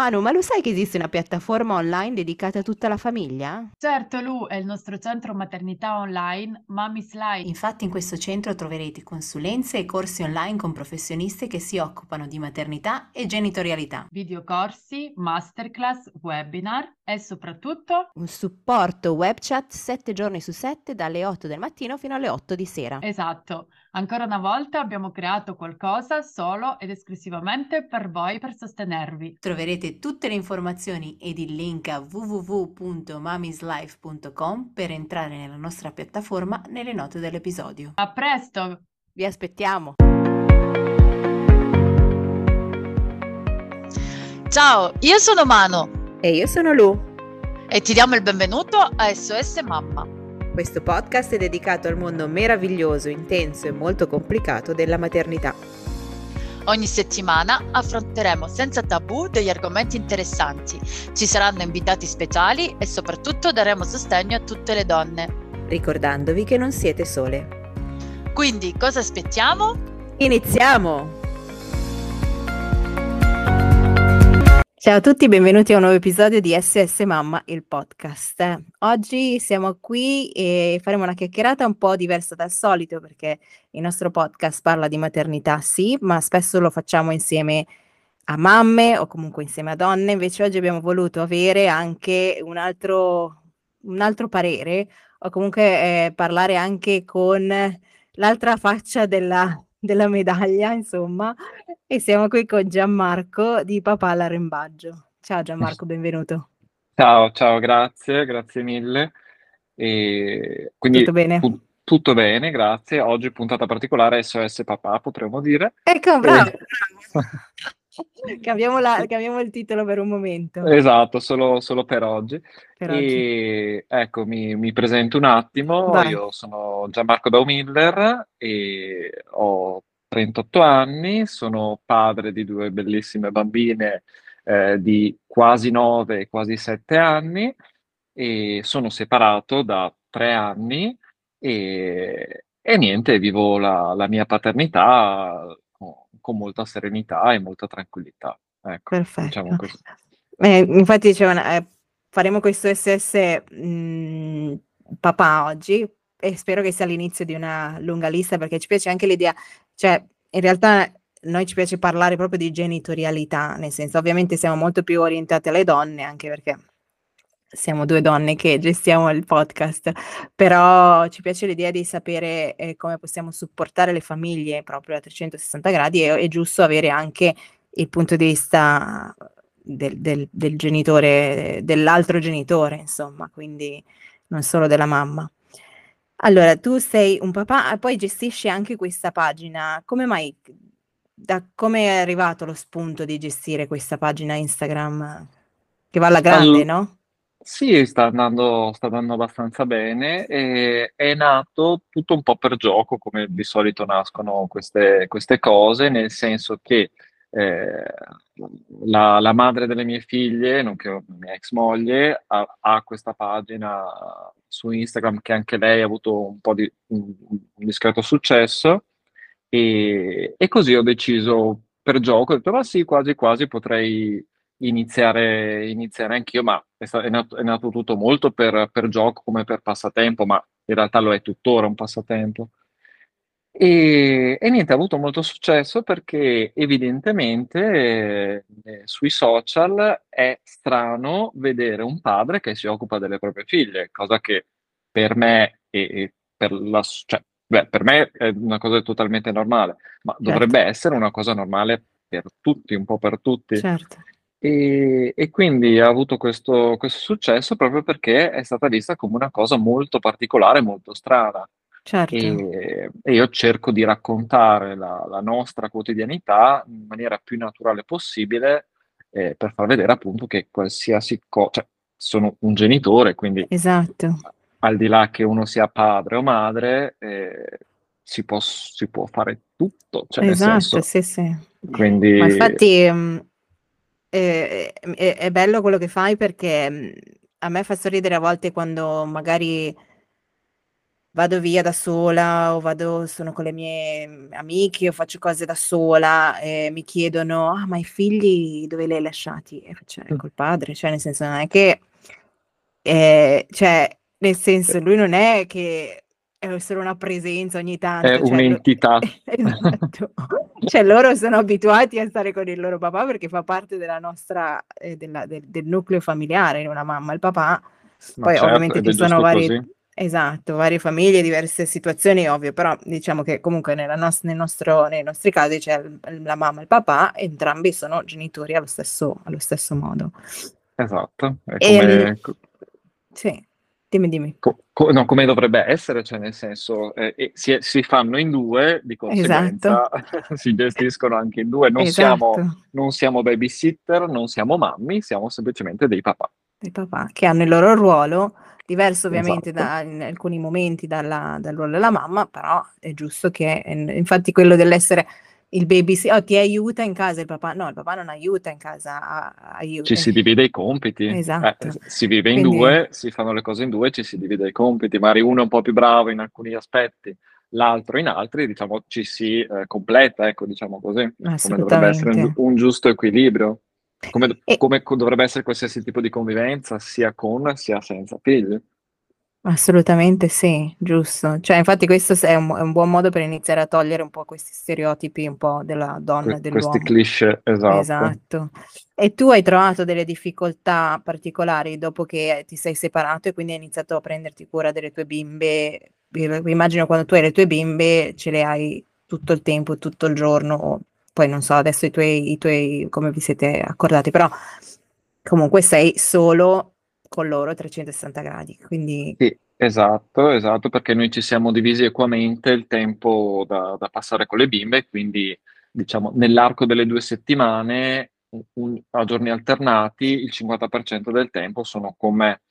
Manu, ma lo sai che esiste una piattaforma online dedicata a tutta la famiglia? Certo, Lu, è il nostro centro maternità online Mommy's Life. Infatti in questo centro troverete consulenze e corsi online con professionisti che si occupano di maternità e genitorialità. Videocorsi, masterclass, webinar e soprattutto un supporto web chat 7 giorni su 7 dalle 8 del mattino fino alle 8 di sera. Esatto. Ancora una volta abbiamo creato qualcosa solo ed esclusivamente per voi per sostenervi. Troverete tutte le informazioni ed il link a www.mamislife.com per entrare nella nostra piattaforma nelle note dell'episodio. A presto! Vi aspettiamo! Ciao, io sono Mano. E io sono Lu. E ti diamo il benvenuto a SOS Mamma questo podcast è dedicato al mondo meraviglioso, intenso e molto complicato della maternità. Ogni settimana affronteremo senza tabù degli argomenti interessanti, ci saranno invitati speciali e soprattutto daremo sostegno a tutte le donne. Ricordandovi che non siete sole. Quindi cosa aspettiamo? Iniziamo! Ciao a tutti, benvenuti a un nuovo episodio di SS Mamma, il podcast. Oggi siamo qui e faremo una chiacchierata un po' diversa dal solito perché il nostro podcast parla di maternità, sì, ma spesso lo facciamo insieme a mamme o comunque insieme a donne. Invece oggi abbiamo voluto avere anche un altro, un altro parere o comunque eh, parlare anche con l'altra faccia della, della medaglia, insomma, e siamo qui con Gianmarco di Papà all'Arrembaggio. Ciao Gianmarco, benvenuto. Ciao, ciao, grazie, grazie mille. E quindi, tutto bene? Pu- tutto bene, grazie. Oggi puntata particolare SOS Papà, potremmo dire. Ecco, bravo. E... cambiamo, la, cambiamo, il titolo per un momento. Esatto, solo, solo per oggi. Per e oggi. ecco, mi, mi, presento un attimo. Vai. Io sono Gianmarco Daumiller e ho 38 anni, sono padre di due bellissime bambine eh, di quasi 9 e quasi 7 anni e sono separato da tre anni e, e niente, vivo la, la mia paternità con, molta serenità e molta tranquillità. Ecco, Perfetto. Diciamo eh, infatti dicevano, eh, faremo questo SS mh, mm, papà oggi e spero che sia l'inizio di una lunga lista perché ci piace anche l'idea cioè, in realtà noi ci piace parlare proprio di genitorialità, nel senso, ovviamente siamo molto più orientati alle donne, anche perché siamo due donne che gestiamo il podcast, però ci piace l'idea di sapere eh, come possiamo supportare le famiglie proprio a 360 gradi e è giusto avere anche il punto di vista del, del, del genitore, dell'altro genitore, insomma, quindi non solo della mamma. Allora, tu sei un papà e poi gestisci anche questa pagina. Come mai da come è arrivato lo spunto di gestire questa pagina Instagram che va alla grande, Al no? Sì, sta andando sta andando abbastanza bene e è nato tutto un po' per gioco, come di solito nascono queste queste cose, nel senso che, ehm, la la madre delle mie figlie, nonché mia ex moglie, ha ha questa pagina su Instagram che anche lei ha avuto un po' di un, un discreto successo e, e, così ho deciso per gioco, ho detto ma sì, quasi quasi potrei iniziare, iniziare anch'io, ma è, è, nato, è nato, tutto molto per, per, gioco come per passatempo, ma in realtà lo è tuttora un passatempo. E, e niente, ha avuto molto successo perché evidentemente eh, sui social è strano vedere un padre che si occupa delle proprie figlie, cosa che per me e, e per la, cioè, beh, per me è una cosa totalmente normale, ma certo. dovrebbe essere una cosa normale per tutti, un po' per tutti. Certo. E, e, quindi ha avuto questo, questo successo proprio perché è stata vista come una cosa molto particolare, molto strana. Certo. E, e io cerco di raccontare la, la nostra quotidianità in maniera più naturale possibile eh, per far vedere appunto che qualsiasi cosa, cioè sono un genitore, quindi esatto. al di là che uno sia padre o madre, eh, si, può, si può fare tutto. Cioè esatto, sì, sì. Quindi... Ma infatti um, è, è, bello quello che fai perché a me fa sorridere a volte quando magari vado via da sola o vado sono con le mie amiche o faccio cose da sola e mi chiedono: "Ah, ma i figli dove li hai lasciati?" E faccio: "Eh, Mh. col padre." Cioè, nel senso, non è che ehm, cioè, nel senso, lui non è che è solo una presenza ogni È tanto, cioè lo un'entità. esatto. Cioè, loro sono abituati a stare con il loro papà perché fa parte della nostra ehm, della del del nucleo familiare, una mamma e il papà. Ma Poi certo, ovviamente ci è sono giusto vari così. esatto, varie famiglie, diverse situazioni, ovvio, però diciamo che comunque nella nos nel nostro nei nostri casi c'è l la mamma e il papà, entrambi sono genitori allo stesso allo stesso modo. Esatto, è come co sì, dimmi, dimmi. co co no, come dovrebbe essere, cioè nel senso, ehm, e si è si fanno in 2, di Esatto. conseguenza si gestiscono anche in 2. Non siamo Esatto. non siamo babysitter, non siamo mammy, siamo semplicemente dei papà. Dei papà, che hanno il loro ruolo, diverso ovviamente Esatto. da in alcuni momenti dalla dal ruolo della mamma, però è giusto che en infatti quello dell'essere il babysi "Oh, ti aiuta in casa il papà?" No, il papà non aiuta in casa, a aiu Ci si divide i compiti. Eh, Esatto. s si vive in Quindi 2, si fanno le cose in 2, ci si divide i compiti. Magari uno è un po' più bravo in alcuni aspetti, l'altro in altri, diciamo ci si, ehm, completa, ecco, diciamo così, come dovrebbe essere un un giusto equilibrio. Come E come co dovrebbe essere qualsiasi tipo di convivenza, sia con sia senza figli. Assolutamente sì, giusto. Cioè, infatti questo s è un è un buon modo per iniziare a togliere un po' questi stereotipi un po' della donna Que e questi dell'uomo. cliché, esatto. Esatto. E tu hai trovato delle difficoltà particolari dopo che ti sei separato e quindi hai iniziato a prenderti cura delle tue bimbe? Immagino quando tu hai le tue bimbe ce le hai tutto il tempo, tutto il giorno, o poi non so adesso i tuoi i tuoi come vi siete accordati, però comunque sei solo con loro a 360 gradi, quindi Sì, esatto, esatto, perché noi ci siamo divisi equamente il tempo da da passare con le bimbe, quindi diciamo nell'arco delle 2 settimane, un a giorni alternati, il 50% del tempo sono con me.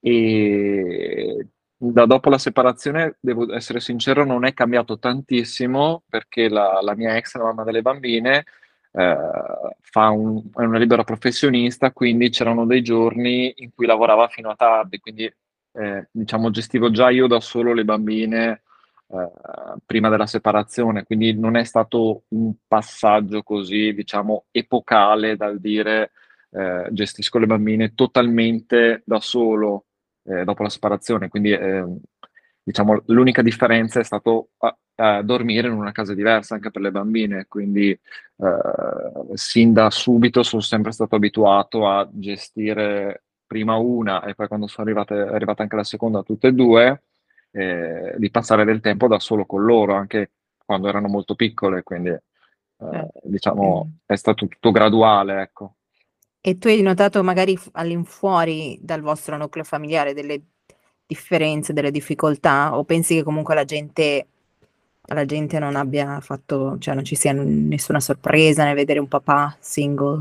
Ehm, da dopo la separazione, devo essere sincero, non è cambiato tantissimo perché la la mia ex, la mamma delle bambine, ehm, fa un è una libera professionista, quindi c'erano dei giorni in cui lavorava fino a tardi, quindi, ehm, diciamo gestivo già io da solo le bambine, ehm, prima della separazione, quindi non è stato un passaggio così, diciamo, epocale dal dire, ehm, gestisco le bambine totalmente da solo, ehm, dopo la separazione. Quindi, ehm, diciamo l'unica differenza è stato a dormire in una casa diversa anche per le bambine, quindi, ehm, sin da subito son sempre stato abituato a gestire prima una e poi quando sono arrivate è arrivata anche la seconda, tutte e 2, ehm, di passare del tempo da solo con loro, anche quando erano molto piccole, quindi, ehm, Eh, diciamo è stato tutto graduale, ecco. E tu hai notato magari all'infuori dal vostro nucleo familiare delle differenze, delle difficoltà, o pensi che comunque la gente la gente non abbia fatto cioè non ci sia nessuna sorpresa nel vedere un papà single?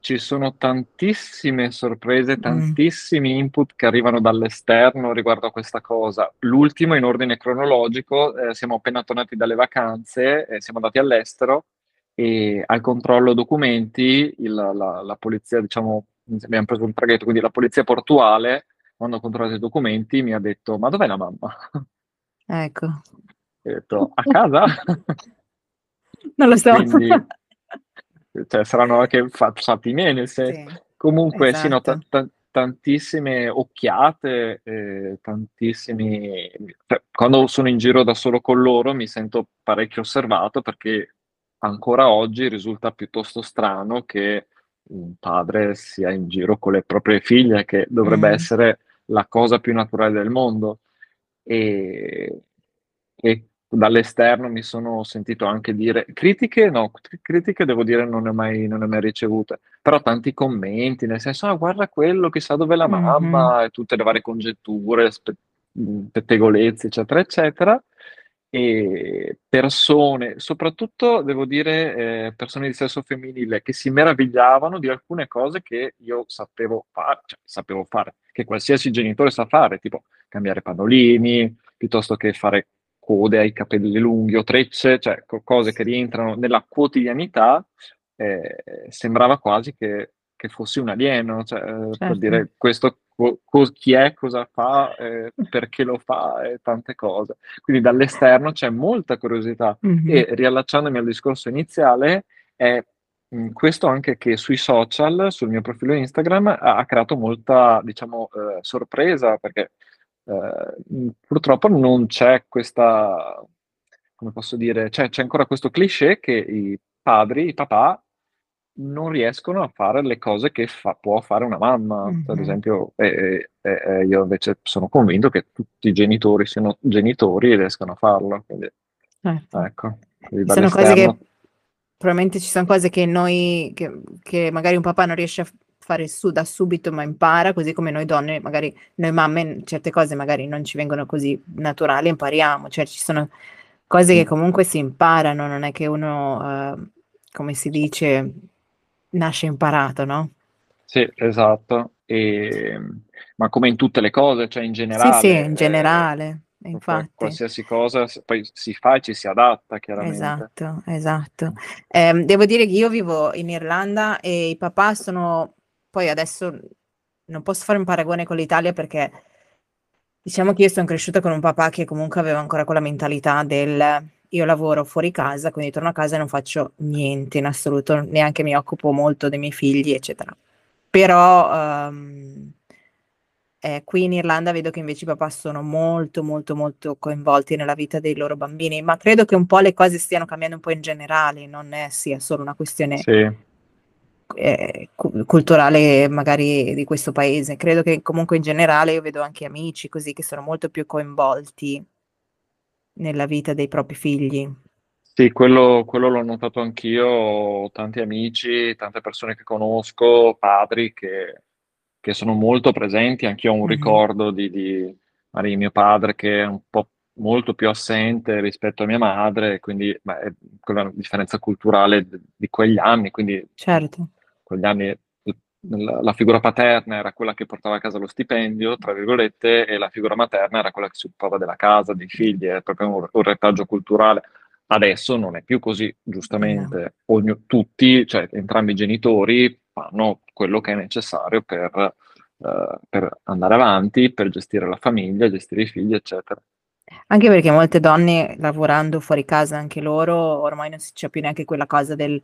Ci sono tantissime sorprese, Mh. tantissimi input che arrivano dall'esterno riguardo a questa cosa. L'ultimo in ordine cronologico, ehm, siamo appena tornati dalle vacanze e siamo andati all'estero e al controllo documenti il la la polizia diciamo, abbiam preso un traghetto, quindi la polizia portuale, quando ha controllato i documenti mi ha detto: "Ma dov'è la mamma?" Ecco. E ho detto: "A casa?" Non lo so. Quindi cioè saranno anche nel sen Sì, comunque sì, no, ta esatto. ta tantissime occhiate, ehm, tantissimi cioè quando sono in giro da solo con loro mi sento parecchio osservato, perché ancora oggi risulta piuttosto strano che un padre sia in giro con le proprie figlie, che dovrebbe Mh. essere la cosa più naturale del mondo. Ehm, e dall'esterno mi sono sentito anche dire critiche no, critiche devo dire non ne ho mai non ne ho mai ricevute, però tanti commenti, nel senso: "Ah, guarda quello, chissà dov'è la Mh-mh. mamma", e tutte le varie congetture, spe pettegolezzi, eccetera, eccetera. E persone, soprattutto devo dire, ehm, persone di sesso femminile che si meravigliavano di alcune cose che io sapevo fa cioè sapevo fare, che qualsiasi genitore sa fare, tipo cambiare pannolini, piuttosto che fare code ai capelli lunghi o trecce, cioè co cose che rientrano nella quotidianità, ehm, sembrava quasi che che fossi un alieno, cioè, per Certo. dire: "Questo co- co- chi è, cosa fa, eh, perché lo fa e tante cose. Quindi dall'esterno c'è molta curiosità Mhm. e riallacciandomi al discorso iniziale, è mh, questo anche che sui social, sul mio profilo Instagram, ha, ha creato molta, diciamo, eh, sorpresa perché eh, mh, purtroppo non c'è questa, come posso dire, c'è, c'è ancora questo cliché che i padri, i papà, non riescono a fare le cose che fa- può fare una mamma. Ad Mhm. esempio, e- e- e io invece sono convinto che tutti i genitori siano genitori e riescano a farlo. Quindi, Certo. ecco, quindi sono cose che probabilmente ci sono cose che noi, che, che magari un papà non riesce a fare su da subito, ma impara, così come noi donne, magari noi mamme, certe cose magari non ci vengono così naturali, impariamo. Cioè ci sono cose che comunque si imparano, non è che uno, eh, come si dice, nasce imparato, no? Sì, esatto. E- ma come in tutte le cose, cioè in Sì, sì, generale, in eh, generale, qual- infatti. qualsiasi cosa poi si fa e ci si adatta, chiaramente. Esatto, esatto. Ehm, devo dire che io vivo in Irlanda e i papà sono, poi adesso non posso fare un paragone con l'Italia perché diciamo che io sono cresciuta con un papà che comunque aveva ancora quella mentalità del io lavoro fuori casa, quindi torno a casa e non faccio niente in assoluto, neanche mi occupo molto dei miei figli, eccetera. Però ehm, eh, qui in Irlanda vedo che invece i papà sono molto, molto, molto coinvolti nella vita dei loro bambini, ma credo che un po' le cose stiano cambiando un po' in generale, non è sia solo una questione Sì, eh, cu- culturale magari di questo paese. Credo che comunque in generale io vedo anche amici così che sono molto più coinvolti nella vita dei propri figli. Sì, quello, quello l'ho notato anch'io, ho tanti amici, tante persone che conosco, padri che, che sono molto presenti, anch'io ho un Mhm. ricordo di, di magari mio padre che è un po' molto più assente rispetto a mia madre, quindi ma è quella differenza culturale di quegli anni, quindi Certo, quegli anni la, figura paterna era quella che portava a casa lo stipendio, tra virgolette, e la figura materna era quella che si occupava della casa, dei figli, è proprio un, un retaggio culturale. Adesso non è più così, giustamente, Ogni- tutti, cioè entrambi i genitori, fanno quello che è necessario per, eh, per andare avanti, per gestire la famiglia, gestire i figli, eccetera. Anche perché molte donne lavorando fuori casa anche loro, ormai non si c'è più neanche quella cosa del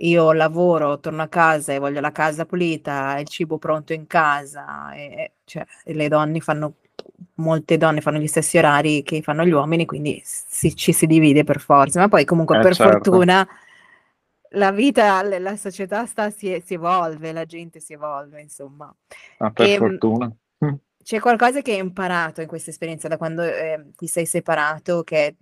io lavoro, torno a casa e voglio la casa pulita, il cibo pronto in casa, e, e- cioè, e le donne fanno, molte donne fanno gli stessi orari che fanno gli uomini, quindi si- ci si divide per forza, ma poi comunque Eh, per certo. fortuna la vita, la società sta, si, si evolve, la gente si evolve, insomma. Ah, per Ehm, fortuna. Mm. c'è qualcosa che hai imparato in questa esperienza da quando eh, ti sei separato che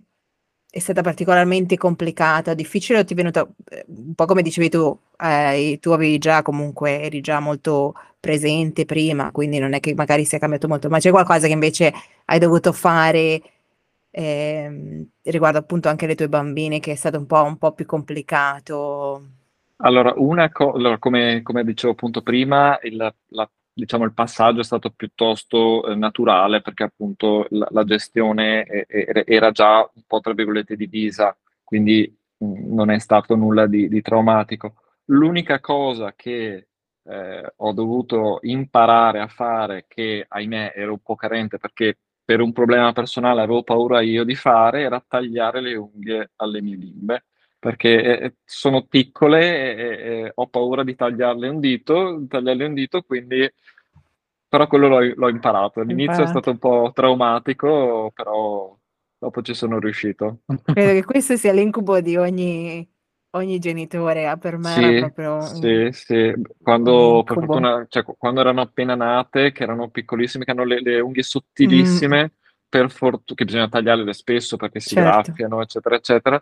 è stata particolarmente complicata, difficile o ti è venuto eh, un po' come dicevi tu, eh, tu avevi già comunque, eri già molto presente prima, quindi non è che magari sia cambiato molto, ma c'è qualcosa che invece hai dovuto fare ehm, riguardo appunto anche le tue bambine che è stato un po', un po' più complicato? Allora, una co- allora, come, come dicevo appunto prima, il, la- diciamo, il passaggio è stato piuttosto eh, naturale perché appunto la, la gestione e- era già un po' tra virgolette divisa, quindi mh, non è stato nulla di, di traumatico. L'unica cosa che eh, ho dovuto imparare a fare, che ahimè ero un po' carente perché per un problema personale avevo paura io di fare, era tagliare le unghie alle mie bimbe perché eh, sono piccole e, e- ho paura di tagliarle un dito, tagliarle un dito, quindi però quello l'ho, l'ho imparato. All'inizio è Imparato. stato un po' traumatico, però dopo ci sono riuscito. Credo che questo sia l'incubo di ogni, ogni genitore, ah, per me era Sì, proprio un, sì, sì. Quando, per fortuna, cioè, qu- quando erano appena nate, che erano piccolissime, che hanno le, le unghie Mm, sottilissime, per fortuna, che bisogna tagliarle spesso perché si certo. graffiano, eccetera, eccetera.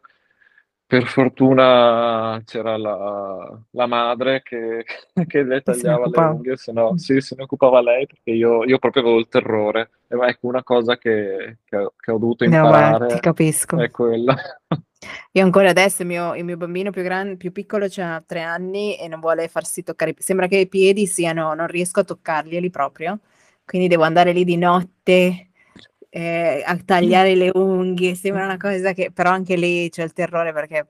Per fortuna c'era la, la madre che, che le tagliava le unghie, se no, Mm. sì, se ne occupava lei perché io, io proprio avevo il terrore. E ecco, una cosa che, che ho che ho dovuto No, ti imparare capisco. è quella. Io ancora adesso, il mio, il mio bambino più grande, più piccolo, ha tre anni e non vuole farsi toccare. Sembra che i piedi siano, non riesco a toccarglieli proprio, quindi devo andare lì di notte eh, a tagliare le unghie. Sembra una cosa che, però anche lì c'è il terrore perché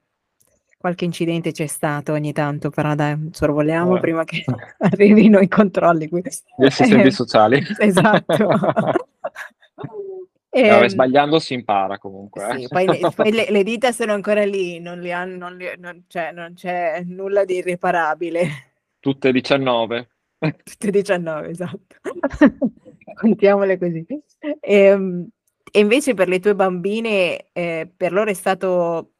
qualche incidente c'è stato ogni tanto, però dai, sorvoliamo Eh. prima che arrivino i controlli. Gli assistenti Eh, sociali. esatto. Vabbè, Ehm, sbagliando si impara comunque. eh. sì, poi, le, poi le- le dita sono ancora lì, non, li hanno, non, li- non- cioè, non c'è nulla di irreparabile. Tutte 19. Tutte 19, esatto. Contiamole così. Ehm, E, invece per le tue bambine, eh, per loro è stato,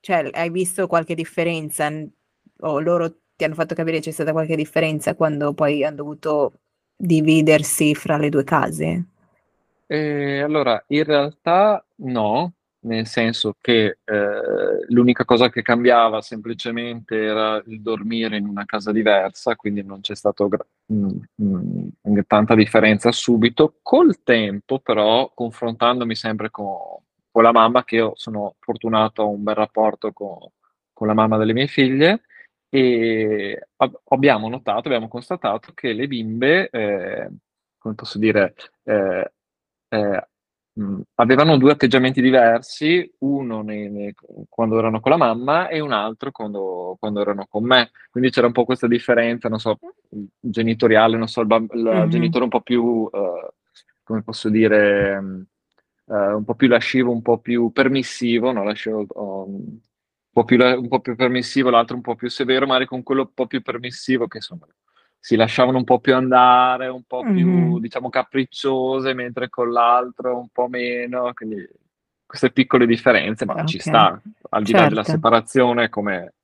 cioè, hai visto qualche differenza? O loro ti hanno fatto capire c'è stata qualche differenza quando poi hanno dovuto dividersi fra le due case? E allora, in realtà no, nel senso che eh, l'unica cosa che cambiava semplicemente era il dormire in una casa diversa, quindi non c'è stata tanta differenza subito. Col tempo, però, confrontandomi sempre con, con la mamma, che io sono fortunato, ho un bel rapporto con, con la mamma delle mie figlie, e ab- abbiamo notato, abbiamo constatato che le bimbe, eh, come posso dire, eh, eh, mh, avevano due atteggiamenti diversi, uno nei- nei- quando erano con la mamma e un altro quando, quando erano con me. Quindi c'era un po' questa differenza, non so, genitoriale, non so, il, bamb- il Mhm. genitore un po' più, eh, come posso dire, mh, eh, un po' più lascivo, un po' più permissivo, no, lascivo, oh, un po' più, un po' più permissivo, l'altro un po' più severo, magari con quello un po' più permissivo che insomma si lasciavano un po' più andare, un po' più, Mhm. diciamo, capricciose, mentre con l'altro un po' meno, quindi queste piccole differenze, ma ci Ok, sta, al di là della certo. separazione, come,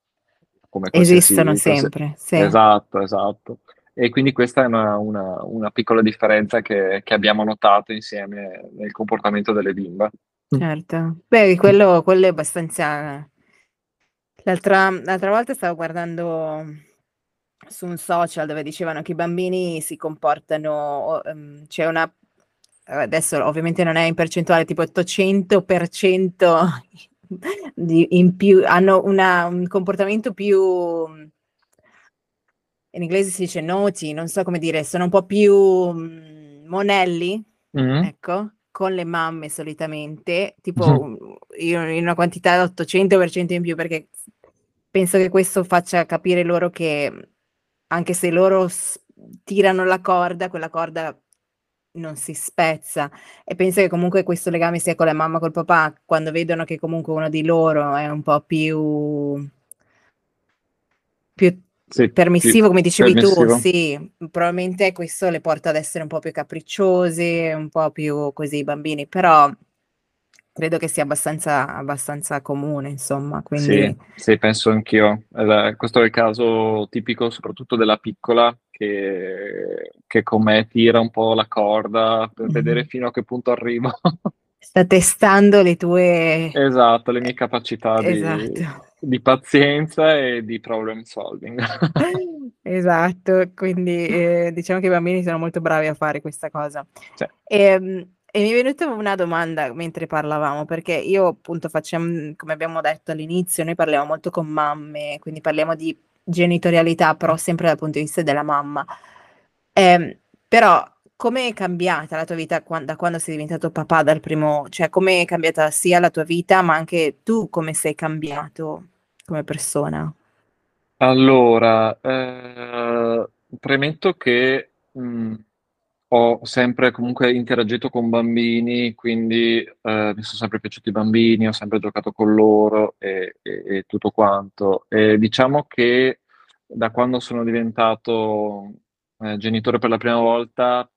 come. Esistono sempre, sì. Esatto, esatto. E quindi questa è una, una- una piccola differenza che, che abbiamo notato insieme nel comportamento delle bimbe. Certo. Beh, quello, quello è abbastanza... L'altra, l'altra volta stavo guardando su un social dove dicevano che i bambini si comportano, ehm, c'è una, adesso ovviamente non è in percentuale, tipo 800% di, in più, hanno una- un comportamento più, in inglese si dice naughty, non so come dire, sono un po' più mm, monelli, Mhm. ecco, con le mamme solitamente, tipo un- in in una quantità 800% in più, perché penso che questo faccia capire loro che anche se loro s- tirano la corda, quella corda non si spezza. E penso che comunque questo legame sia con la mamma, col papà, quando vedono che comunque uno di loro è un po' più, più Sì, permissivo, come dicevi permissivo. tu, sì, probabilmente questo le porta ad essere un po' più capricciosi, un po' più così i bambini, però credo che sia abbastanza, abbastanza comune, insomma, quindi Sì, sì, penso anch'io. Eh, Questo è il caso tipico soprattutto della piccola che, che con me tira un po' la corda per Mhm. vedere fino a che punto arrivo. sta testando le tue... Esatto, le mie capacità di, Esatto. di pazienza e di problem solving. Esatto, quindi eh, diciamo che i bambini sono molto bravi a fare questa cosa. Sì. Ehm, E, mi è venuta una domanda mentre parlavamo, perché io appunto facciamo, come abbiamo detto all'inizio, noi parliamo molto con mamme, quindi parliamo di genitorialità, però sempre dal punto di vista della mamma. Ehm, però come è cambiata la tua vita quan- da quando sei diventato papà dal primo, cioè come è cambiata sia la tua vita, ma anche tu come sei cambiato come persona? Allora, eh, premetto che mh, ho sempre comunque interagito con bambini, quindi eh, mi sono sempre piaciuti i bambini, ho sempre giocato con loro e, e- e tutto quanto. E diciamo che da quando sono diventato eh, genitore per la prima volta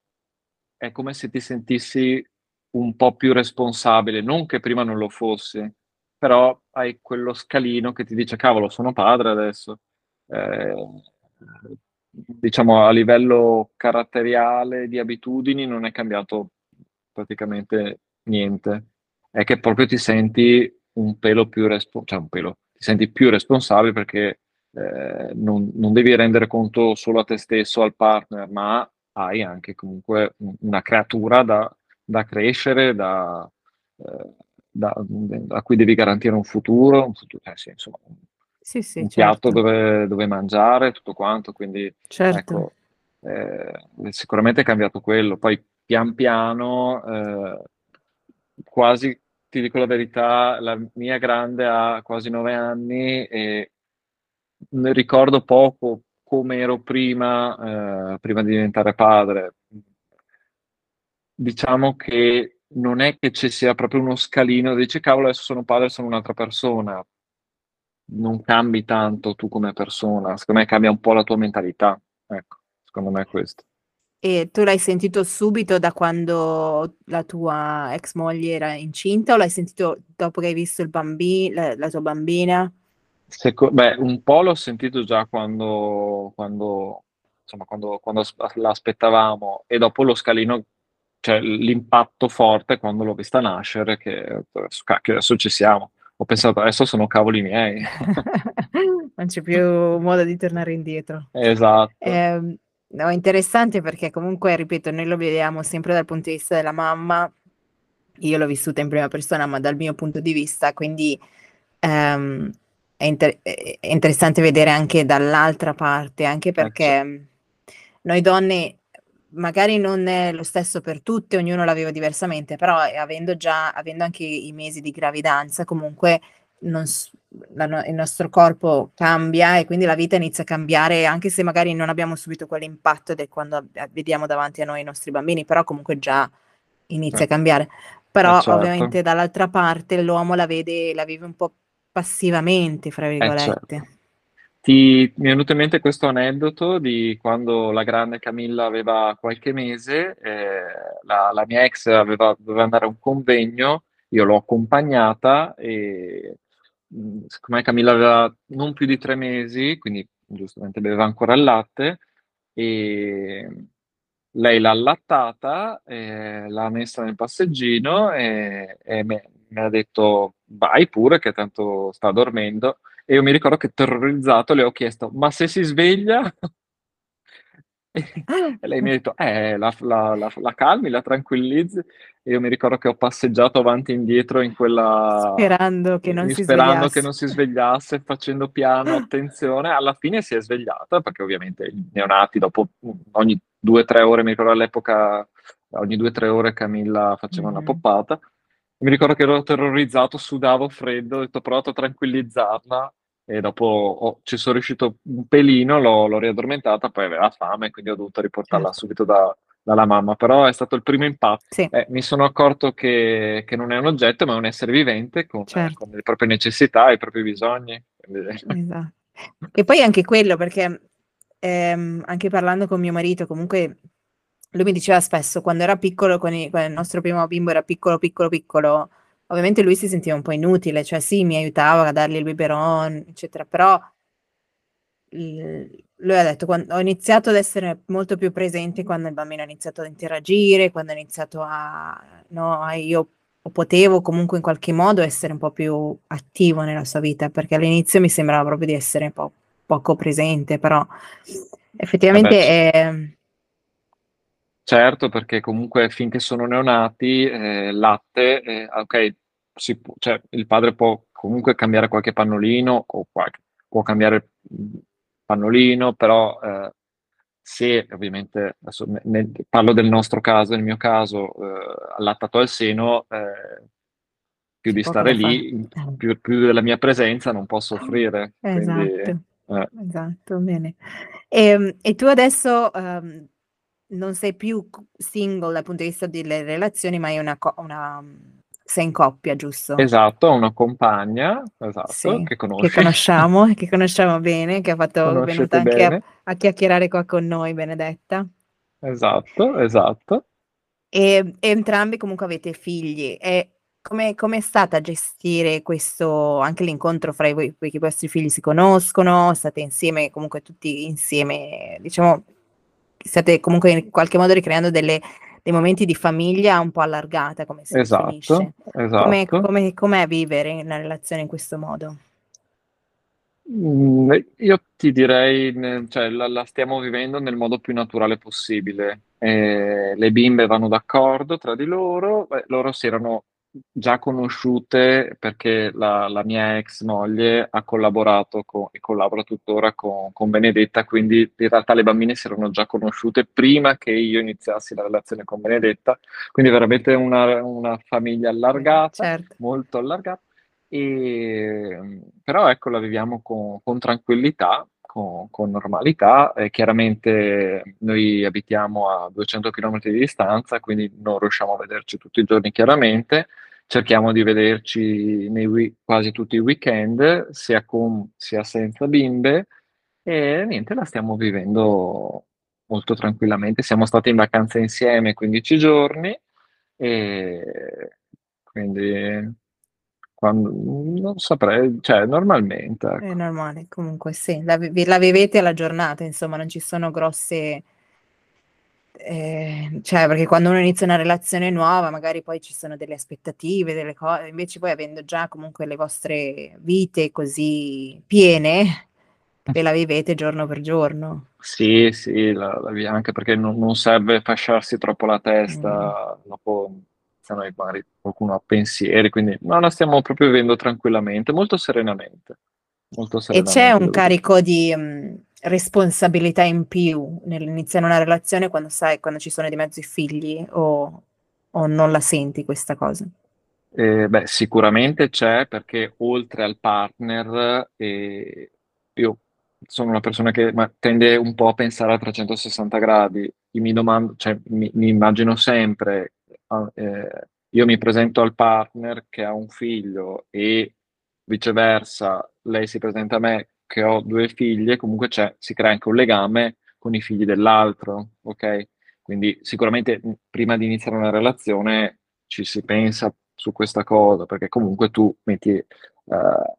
è come se ti sentissi un po' più responsabile, non che prima non lo fossi, però hai quello scalino che ti dice, cavolo, sono padre adesso. Eh, diciamo a livello caratteriale di abitudini non è cambiato praticamente niente. È che proprio ti senti un pelo più responsabile, cioè un pelo, ti senti più responsabile perché eh, non, non devi rendere conto solo a te stesso, al partner, ma hai anche comunque un- una creatura da, da crescere, da, eh, da- a cui devi garantire un futuro, un futuro, eh sì, insomma, Sì, sì, un piatto certo, dove, dove mangiare, tutto quanto, quindi certo. ecco, eh, sicuramente è cambiato quello. Poi pian piano, eh, quasi ti ti dico la verità, la mia grande ha quasi nove anni e ne ricordo poco come ero prima, eh, prima di diventare padre. Diciamo che non è che ci sia proprio uno scalino, dici cavolo adesso sono padre, sono un'altra persona. Non cambi tanto tu come persona, secondo me cambia un po' la tua mentalità. Ecco, secondo me è questo. E tu l'hai sentito subito da quando la tua ex moglie era incinta o l'hai sentito dopo che hai visto il bambi la, la tua bambina? Seco- beh, un po' l'ho sentito già quando, quando, insomma, quando, quando as- l'aspettavamo e dopo lo scalino, cioè l'impatto forte quando l'ho vista nascere, che cacchio, adesso ci siamo. Ho pensato, adesso sono cavoli miei. Non c'è più modo di tornare indietro. Esatto. Ehm, no, interessante perché comunque, ripeto, noi lo vediamo sempre dal punto di vista della mamma. Io l'ho vissuta in prima persona, ma dal mio punto di vista, quindi ehm, è, inter- è interessante vedere anche dall'altra parte, anche Eh, perché noi donne magari non è lo stesso per tutte, ognuno la vive diversamente, però eh, avendo già avendo anche i mesi di gravidanza, comunque non la il nostro corpo cambia e quindi la vita inizia a cambiare, anche se magari non abbiamo subito quell'impatto del quando ab- vediamo davanti a noi i nostri bambini, però comunque già inizia a Eh, cambiare. Però eh, certo. ovviamente dall'altra parte l'uomo la vede, la vive un po' passivamente, fra Eh, certo. Ti, mi è venuto in mente questo aneddoto di quando la grande Camilla aveva qualche mese, eh, la, la mia ex aveva, doveva andare a un convegno, io l'ho accompagnata e mh, siccome Camilla aveva non più di tre mesi, quindi giustamente beveva ancora il latte, e lei l'ha allattata, eh, l'ha messa nel passeggino e, e mi ha detto vai pure che tanto sta dormendo. E io mi ricordo che terrorizzato le ho chiesto, ma se si sveglia? E lei mi ha detto, eh, la, la- la- la calmi, la tranquillizzi. E io mi ricordo che ho passeggiato avanti e indietro in quella... Sperando che non si sperando svegliasse. che non si svegliasse, facendo piano, attenzione. Alla fine si è svegliata, perché ovviamente i neonati dopo ogni due o tre ore, mi ricordo all'epoca, ogni due o tre ore Camilla faceva una Mhm. poppata. Mi ricordo che ero terrorizzato, sudavo freddo, ho detto, ho provato a tranquillizzarla e dopo ho- ci sono riuscito un pelino, l'ho, l'ho riaddormentata, poi aveva fame, quindi ho dovuto riportarla Certo. subito da- dalla mamma. Però è stato il primo impatto. Sì, Eh, mi sono accorto che, che non è un oggetto, ma è un essere vivente con, certo. con le proprie necessità, i propri bisogni. Esatto. E poi anche quello, perché ehm, anche parlando con mio marito, comunque lui mi diceva spesso, quando era piccolo, con quando il nostro primo bimbo era piccolo, piccolo, piccolo, ovviamente lui si sentiva un po' inutile, cioè sì, mi aiutava a dargli il biberon, eccetera, però lui ha detto, quando, ho iniziato ad essere molto più presente quando il bambino ha iniziato ad interagire, quando ha iniziato a, no, io potevo comunque in qualche modo essere un po' più attivo nella sua vita, perché all'inizio mi sembrava proprio di essere un po' poco presente, però effettivamente Vabbè, è... Certo, perché comunque finché sono neonati, eh, latte, eh, ok, si può- cioè, il padre può comunque cambiare qualche pannolino o qualche- può cambiare mh, pannolino, però eh, se ovviamente, adesso ne- ne- parlo del nostro caso, nel mio caso, eh, allattato al seno, eh, più di stare lì, più, più della mia presenza non posso offrire, quindi Esatto, eh, esatto, bene. E, e tu adesso ehm, non sei più single dal punto di vista delle relazioni, ma hai una, co- una sei in coppia, giusto? esatto, ho una compagna, esatto, Sì, che che conosci, conosciamo, che conosciamo bene, che ha fatto, venuta conoscete anche a, bene. a chiacchierare qua con noi, Benedetta. Esatto, esatto. E, e entrambi comunque avete figli. E come è stata gestire questo, anche l'incontro fra i voi, perché i vostri figli si conoscono, state insieme, comunque tutti insieme, diciamo, state comunque in qualche modo ricreando delle, dei momenti di famiglia un po' allargata, come si Esatto, definisce. Come, esatto. come, com'è vivere una relazione in questo modo? Mm, Io ti direi, cioè, la, la stiamo vivendo nel modo più naturale possibile. Eh, le bimbe vanno d'accordo tra di loro, beh, loro si erano già conosciute perché la, la mia ex moglie ha collaborato con, e collabora tuttora con, con, Benedetta, quindi in realtà le bambine si erano già conosciute prima che io iniziassi la relazione con Benedetta, quindi veramente una, una famiglia allargata, certo. molto allargata, e, però ecco la viviamo con, con tranquillità con, con normalità. Eh, chiaramente noi abitiamo a 200 km di distanza, quindi non riusciamo a vederci tutti i giorni chiaramente. Cerchiamo di vederci nei, quasi tutti i weekend, sia con sia senza bimbe, e niente, la stiamo vivendo molto tranquillamente. Siamo stati in vacanza insieme 15 giorni, e quindi quando, non saprei, cioè normalmente. È Ecco. normale, comunque sì, la, la vivete alla giornata, insomma, non ci sono grosse... eh, cioè, perché quando uno inizia una relazione nuova, magari poi ci sono delle aspettative, delle cose, invece poi avendo già comunque le vostre vite così piene, ve la vivete giorno per giorno. Sì, sì, la, la via, anche perché non, non serve fasciarsi troppo la Mm. testa, dopo iniziano magari qualcuno a pensieri, quindi no, la stiamo proprio vivendo tranquillamente, molto serenamente. Molto E c'è serenamente, un carico di mm, responsabilità in più nell'iniziare una relazione quando sai, quando ci sono di mezzo i figli o, o non la senti questa cosa? Eh, beh, sicuramente c'è perché oltre al partner, eh, io sono una persona che ma, tende un po' a pensare a 360 gradi. Mi domando, cioè, mi, mi immagino sempre, eh, io mi presento al partner che ha un figlio e viceversa, lei si presenta a me che ho due figlie, comunque si crea anche un legame con i figli dell'altro, ok? Quindi sicuramente prima di iniziare una relazione ci si pensa su questa cosa, perché comunque tu metti eh,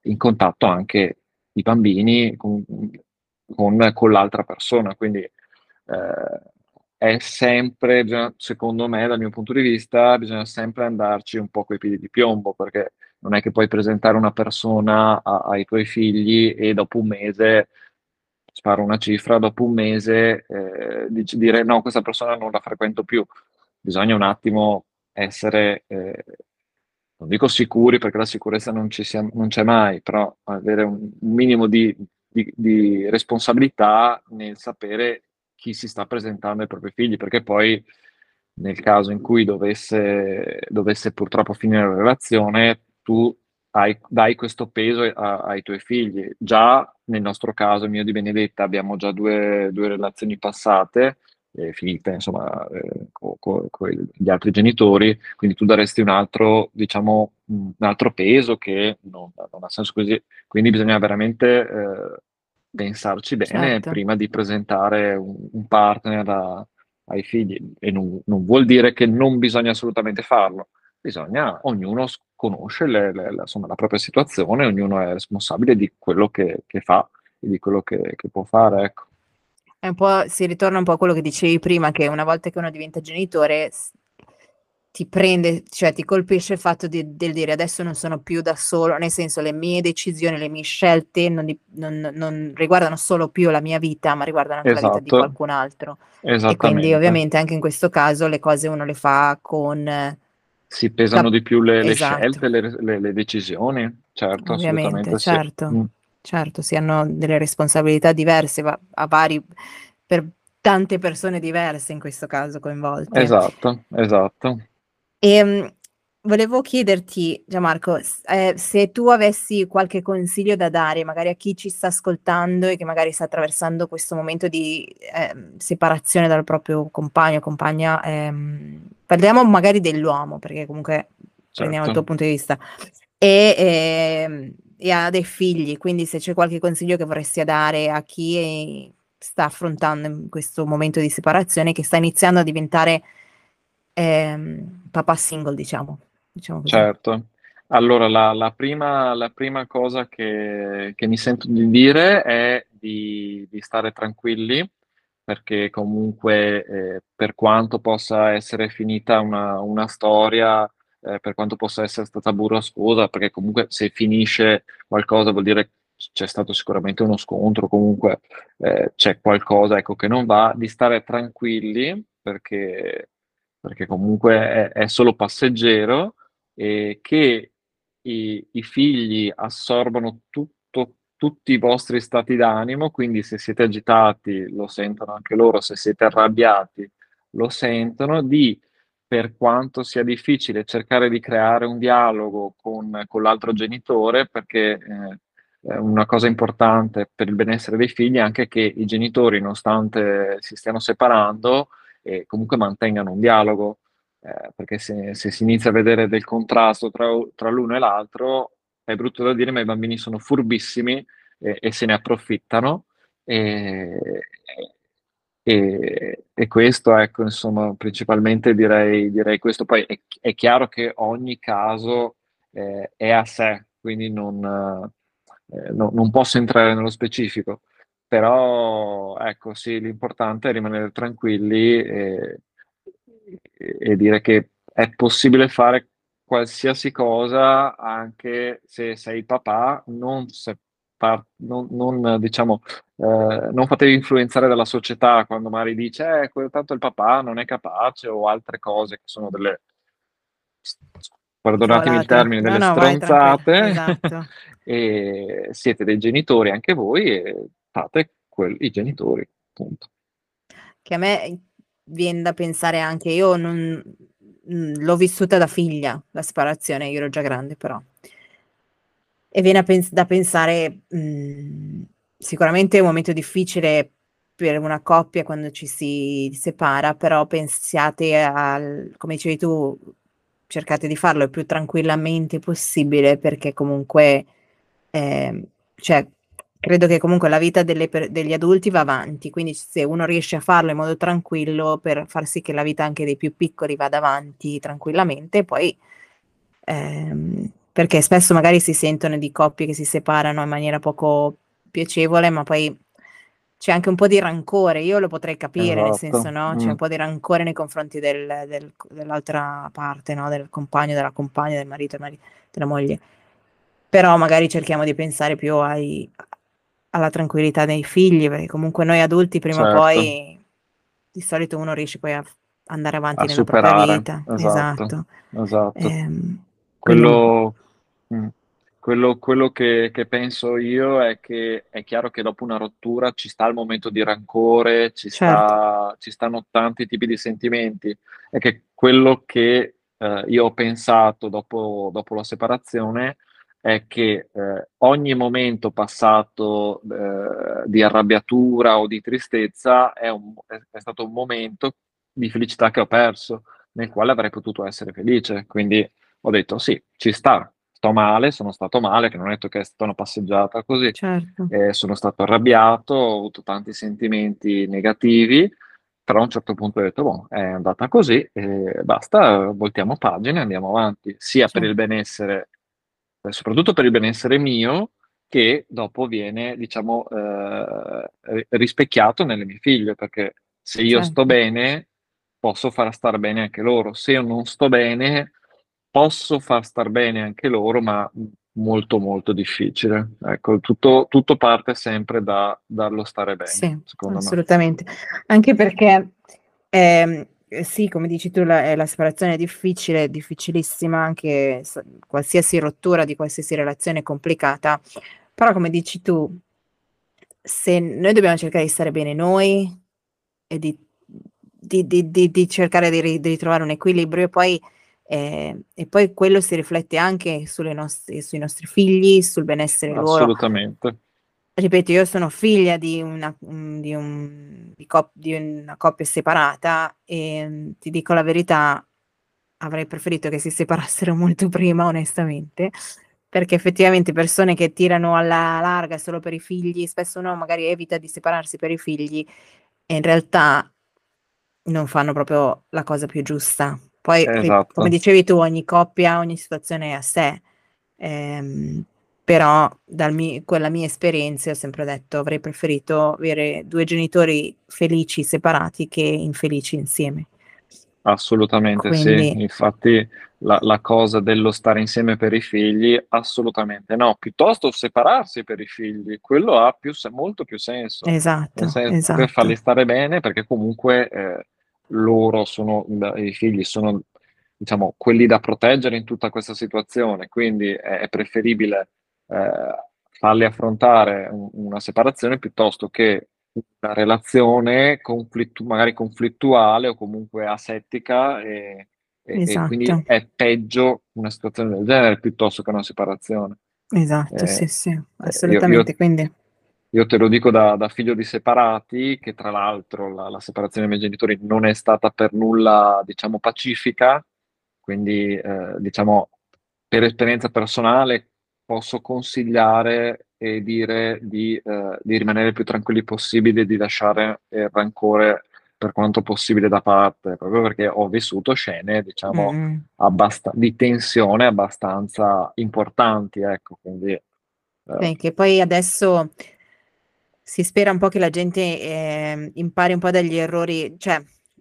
in contatto anche i bambini con, con- con l'altra persona, quindi eh, è sempre, secondo me, dal mio punto di vista, bisogna sempre andarci un po' coi piedi di piombo, perché non è che puoi presentare una persona a- ai tuoi figli e dopo un mese sparo una cifra, dopo un mese eh, dici- dire no, questa persona non la frequento più. Bisogna un attimo essere, eh, non dico sicuri perché la sicurezza non sia- non c'è mai, però avere un un minimo di, di- di responsabilità nel sapere chi si sta presentando ai propri figli, perché poi nel caso in cui dovesse, dovesse purtroppo finire la relazione, tu hai- dai questo peso a- ai tuoi figli. Già nel nostro caso, mio di Benedetta, abbiamo già due, due relazioni passate, eh, finite insomma eh, con gli altri genitori, quindi tu daresti un altro, diciamo, un altro peso che non, non ha senso così. Quindi bisogna veramente eh, pensarci bene Certo. prima di presentare un, un partner a- ai figli. E non, non vuol dire che non bisogna assolutamente farlo. Bisogna, ognuno conosce le- le- la, insomma, la propria situazione, ognuno è responsabile di quello che, che fa e di quello che, che può fare, ecco. È un po', si ritorna un po' a quello che dicevi prima, che una volta che uno diventa genitore ti prende, cioè ti colpisce il fatto di- del dire adesso non sono più da solo, nel senso le mie decisioni, le mie scelte non, di- non- non riguardano solo più la mia vita, ma riguardano anche la vita di Esatto, qualcun altro. E quindi ovviamente anche in questo caso le cose uno le fa con Si pesano la... di più le, le Esatto, scelte, le, le- le decisioni, certo, ovviamente, assolutamente sì. certo, Mm. certo, si hanno delle responsabilità diverse, va- a vari, per tante persone diverse in questo caso coinvolte. Esatto, esatto. E mh, volevo chiederti, Gianmarco, s- eh, se tu avessi qualche consiglio da dare, magari a chi ci sta ascoltando e che magari sta attraversando questo momento di ehm, separazione dal proprio compagno o compagna, ehm, parliamo magari dell'uomo, perché comunque prendiamo il tuo Certo. punto di vista, e, ehm, e ha dei figli, quindi se c'è qualche consiglio che vorresti dare a chi è- sta affrontando in questo momento di separazione, che sta iniziando a diventare ehm, papà single, diciamo, diciamo. Certo. Allora, la, la prima, la prima cosa che, che mi sento di dire è di, di stare tranquilli, perché comunque eh, per quanto possa essere finita una, una storia, eh, per quanto possa essere stata burrascosa, perché comunque se finisce qualcosa vuol dire c'è stato sicuramente uno scontro, comunque eh, c'è qualcosa ecco, che non va, di stare tranquilli, perché, perché comunque è, è solo passeggero e che i, i figli assorbono tutto, tutti i vostri stati d'animo, quindi se siete agitati lo sentono anche loro, se siete arrabbiati lo sentono, di per quanto sia difficile cercare di creare un dialogo con, con l'altro genitore, perché eh, una cosa importante per il benessere dei figli è anche che i genitori, nonostante si stiano separando, eh, comunque mantengano un dialogo eh, perché se, se, si inizia a vedere del contrasto tra, tra, l'uno e l'altro, è brutto da dire, ma i bambini sono furbissimi e, e se ne approfittano. E, e, e, questo, ecco, insomma, principalmente direi, direi questo. Poi è, è, chiaro che ogni caso eh, è a sé, quindi non, eh, no, non posso entrare nello specifico però ecco sì, l'importante è rimanere tranquilli e, e dire che è possibile fare qualsiasi cosa anche se sei papà, non, se par- non, non diciamo, eh, non fatevi influenzare dalla società quando magari dice eh, tanto il papà non è capace o altre cose che sono delle perdonatemi il termine, delle no, no, stronzate esatto. e siete dei genitori anche voi e fate quelli, i genitori, punto. Che a me viene da pensare anche io non mhmm, l'ho vissuta da figlia, la separazione, io ero già grande però. E viene pens- da pensare, mhmm, sicuramente è un momento difficile per una coppia quando ci si separa, però pensiate al come dicevi tu, cercate di farlo il più tranquillamente possibile perché comunque, ehm, cioè credo che comunque la vita delle degli adulti va avanti, quindi se uno riesce a farlo in modo tranquillo per far sì che la vita anche dei più piccoli vada avanti tranquillamente, poi ehm, perché spesso magari si sentono di coppie che si separano in maniera poco piacevole, ma poi c'è anche un po' di rancore, io lo potrei capire, nel Esatto, senso, no, c'è un po' di rancore nei confronti del del dell'altra parte, no, del compagno, della compagna, del marito, del mari della moglie. Però magari cerchiamo di pensare più ai alla tranquillità dei figli, perché comunque noi adulti prima certo. o poi di solito uno riesce poi a andare avanti a nella propria superare, vita. esatto, Esatto. esatto. Ehm, quello, mm, quello, quello che, che, penso io è che è chiaro che dopo una rottura ci sta il momento di rancore, ci, certo. sta, ci stanno tanti tipi di sentimenti, e che quello che eh, io ho pensato dopo, dopo la separazione è che eh, ogni momento passato eh, di arrabbiatura o di tristezza è, un, è, stato un momento di felicità che ho perso, nel quale avrei potuto essere felice. Quindi ho detto sì, ci sta, sto male, sono stato male, che non è detto che è stata una passeggiata così, certo. eh, sono stato arrabbiato, ho avuto tanti sentimenti negativi, però a un certo punto ho detto, boh, è andata così, basta, voltiamo pagina e andiamo avanti, sia certo. per il benessere soprattutto per il benessere mio, che dopo viene, diciamo, eh, rispecchiato nelle mie figlie, perché se io certo. sto bene, posso far star bene anche loro. Se io non sto bene, posso far star bene anche loro, ma molto molto difficile. Ecco, tutto, tutto parte sempre da, dallo stare bene, sì, assolutamente. Me. Anche perché ehm, eh, sì, come dici tu, la, eh, la separazione è difficile, difficilissima, anche s- qualsiasi rottura di qualsiasi relazione è complicata, però come dici tu, se noi dobbiamo cercare di stare bene noi e di, di, di, di, cercare di, ri- di ritrovare un equilibrio e poi, eh, e poi quello si riflette anche nostre, sui nostri figli, sul benessere loro. Assolutamente ripeto, io sono figlia di una, di un, di cop- di una coppia separata e mm, ti dico la verità, avrei preferito che si separassero molto prima, onestamente, perché effettivamente persone che tirano alla larga solo per i figli, spesso uno magari evita di separarsi per i figli e in realtà non fanno proprio la cosa più giusta. Poi, esatto. come dicevi tu, ogni coppia, ogni situazione è a sé. Ehm, però dal mi quella mia esperienza ho sempre detto avrei preferito avere due genitori felici separati che infelici insieme. Assolutamente Quindi... sì, infatti la, la, cosa dello stare insieme per i figli, assolutamente no, piuttosto separarsi per i figli, quello ha più, molto più senso. Esatto, senso esatto. Per farli stare bene perché comunque eh, loro sono, i figli sono diciamo, quelli da proteggere in tutta questa situazione, quindi è, è preferibile eh, farli affrontare un, una separazione piuttosto che una relazione conflittu- magari conflittuale o comunque asettica e, e, esatto. e, quindi è peggio una situazione del genere piuttosto che una separazione. Esatto, eh, sì, sì, assolutamente. Io, io, quindi... io te lo dico da, da, figlio di separati, che tra l'altro la, la, separazione dei miei genitori non è stata per nulla, diciamo, pacifica, quindi eh, diciamo per esperienza personale posso consigliare e dire di, eh, di rimanere più tranquilli possibile, di lasciare il rancore per quanto possibile da parte, proprio perché ho vissuto scene, diciamo, mm. abbast- di tensione abbastanza importanti, ecco, quindi... Eh. che poi adesso si spera un po' che la gente eh, impari un po' dagli errori, cioè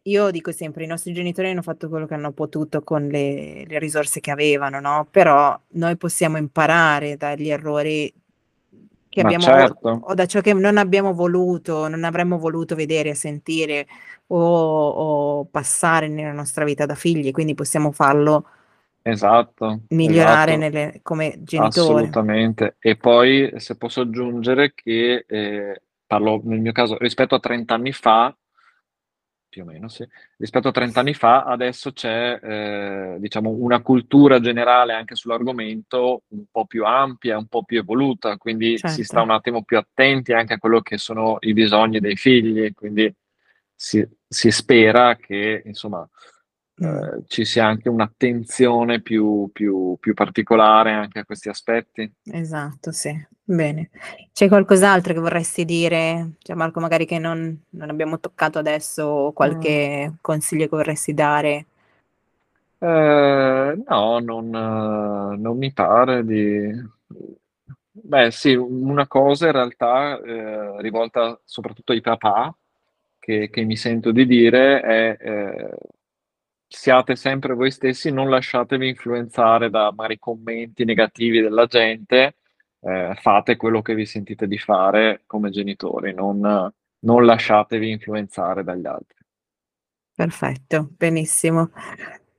io dico sempre, i nostri genitori hanno fatto quello che hanno potuto con le, le risorse che avevano, no? Però noi possiamo imparare dagli errori che abbiamo certo. o da ciò che non abbiamo voluto, non avremmo voluto vedere, sentire o, o passare nella nostra vita da figli, quindi possiamo farlo esatto, migliorare esatto. Nelle, come genitori. Assolutamente. E poi se posso aggiungere che eh, parlo nel mio caso rispetto a 30 anni fa, più o meno, sì. Rispetto a 30 anni fa, adesso c'è, eh, diciamo, una cultura generale anche sull'argomento un po' più ampia, un po' più evoluta, quindi certo. si sta certo. un attimo più attenti anche a quello che sono i bisogni dei figli, quindi si, si spera che, insomma, mm. Eh, ci sia anche un'attenzione più, più, più particolare anche a questi aspetti. Esatto, sì. Bene. C'è qualcos'altro che vorresti dire, cioè Marco, magari che non, non abbiamo toccato adesso, qualche mm. consiglio che vorresti dare? Eh, no, non, non, mi pare di... Beh, sì, una cosa in realtà eh, rivolta soprattutto ai papà, che, che, mi sento di dire, è eh, siate sempre voi stessi, non lasciatevi influenzare da magari commenti negativi della gente, eh, fate quello che vi sentite di fare come genitori, non, non lasciatevi influenzare dagli altri. Perfetto, benissimo.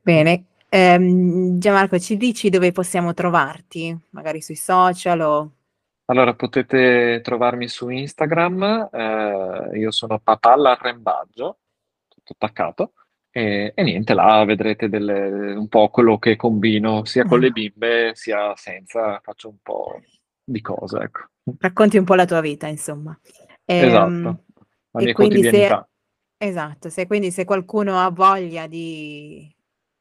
Bene, ehm, Gianmarco, ci dici dove possiamo trovarti? Magari sui social o... Allora, potete trovarmi su Instagram, eh, io sono Papalla Arrembaggio, tutto attaccato, e, e niente, là vedrete delle, un po' quello che combino sia con le bimbe sia senza, faccio un po' di cose, ecco. Racconti un po' la tua vita, insomma. Ehm, esatto, la mia quotidianità. Se, esatto, se quindi se qualcuno ha voglia di,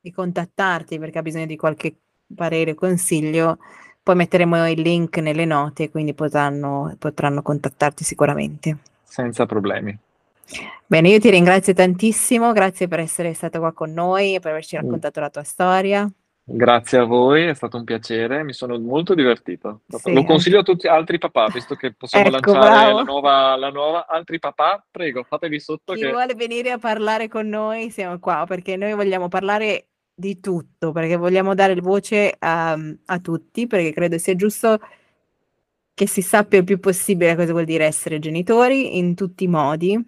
di contattarti perché ha bisogno di qualche parere o consiglio, poi metteremo il link nelle note, quindi potranno, potranno contattarti sicuramente. Senza problemi. Bene, io ti ringrazio tantissimo, grazie per essere stato qua con noi e per averci mm. raccontato la tua storia. Grazie a voi, è stato un piacere, mi sono molto divertito. Sì, Lo consiglio a tutti altri papà, visto che possiamo ecco, lanciare la nuova, la nuova, Altri papà, prego, fatevi sotto. Chi che... vuole venire a parlare con noi, siamo qua, perché noi vogliamo parlare di tutto, perché vogliamo dare voce a, a tutti, perché credo sia giusto che si sappia il più possibile cosa vuol dire essere genitori in tutti i modi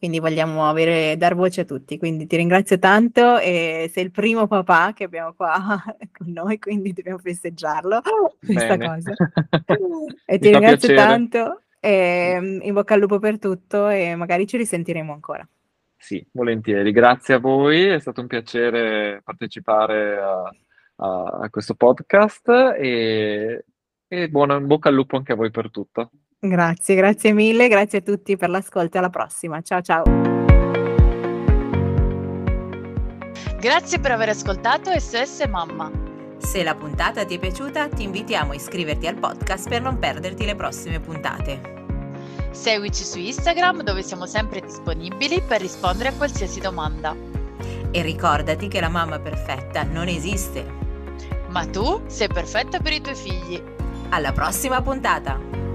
quindi vogliamo avere, dar voce a tutti. Quindi ti ringrazio tanto e sei il primo papà che abbiamo qua con noi, quindi dobbiamo festeggiarlo questa Bene. cosa. e ti ringrazio piacere. tanto e mm, in bocca al lupo per tutto e magari ci risentiremo ancora. Sì, volentieri. Grazie a voi, è stato un piacere partecipare a, a, a questo podcast e, e buona in bocca al lupo anche a voi per tutto. Grazie, grazie mille, grazie a tutti per l'ascolto e alla prossima. Ciao ciao. Grazie per aver ascoltato SOS Mamma. Se la puntata ti è piaciuta, ti invitiamo a iscriverti al podcast per non perderti le prossime puntate. Seguici su Instagram dove siamo sempre disponibili per rispondere a qualsiasi domanda. E ricordati che la mamma perfetta non esiste. Ma tu sei perfetta per i tuoi figli. Alla prossima puntata!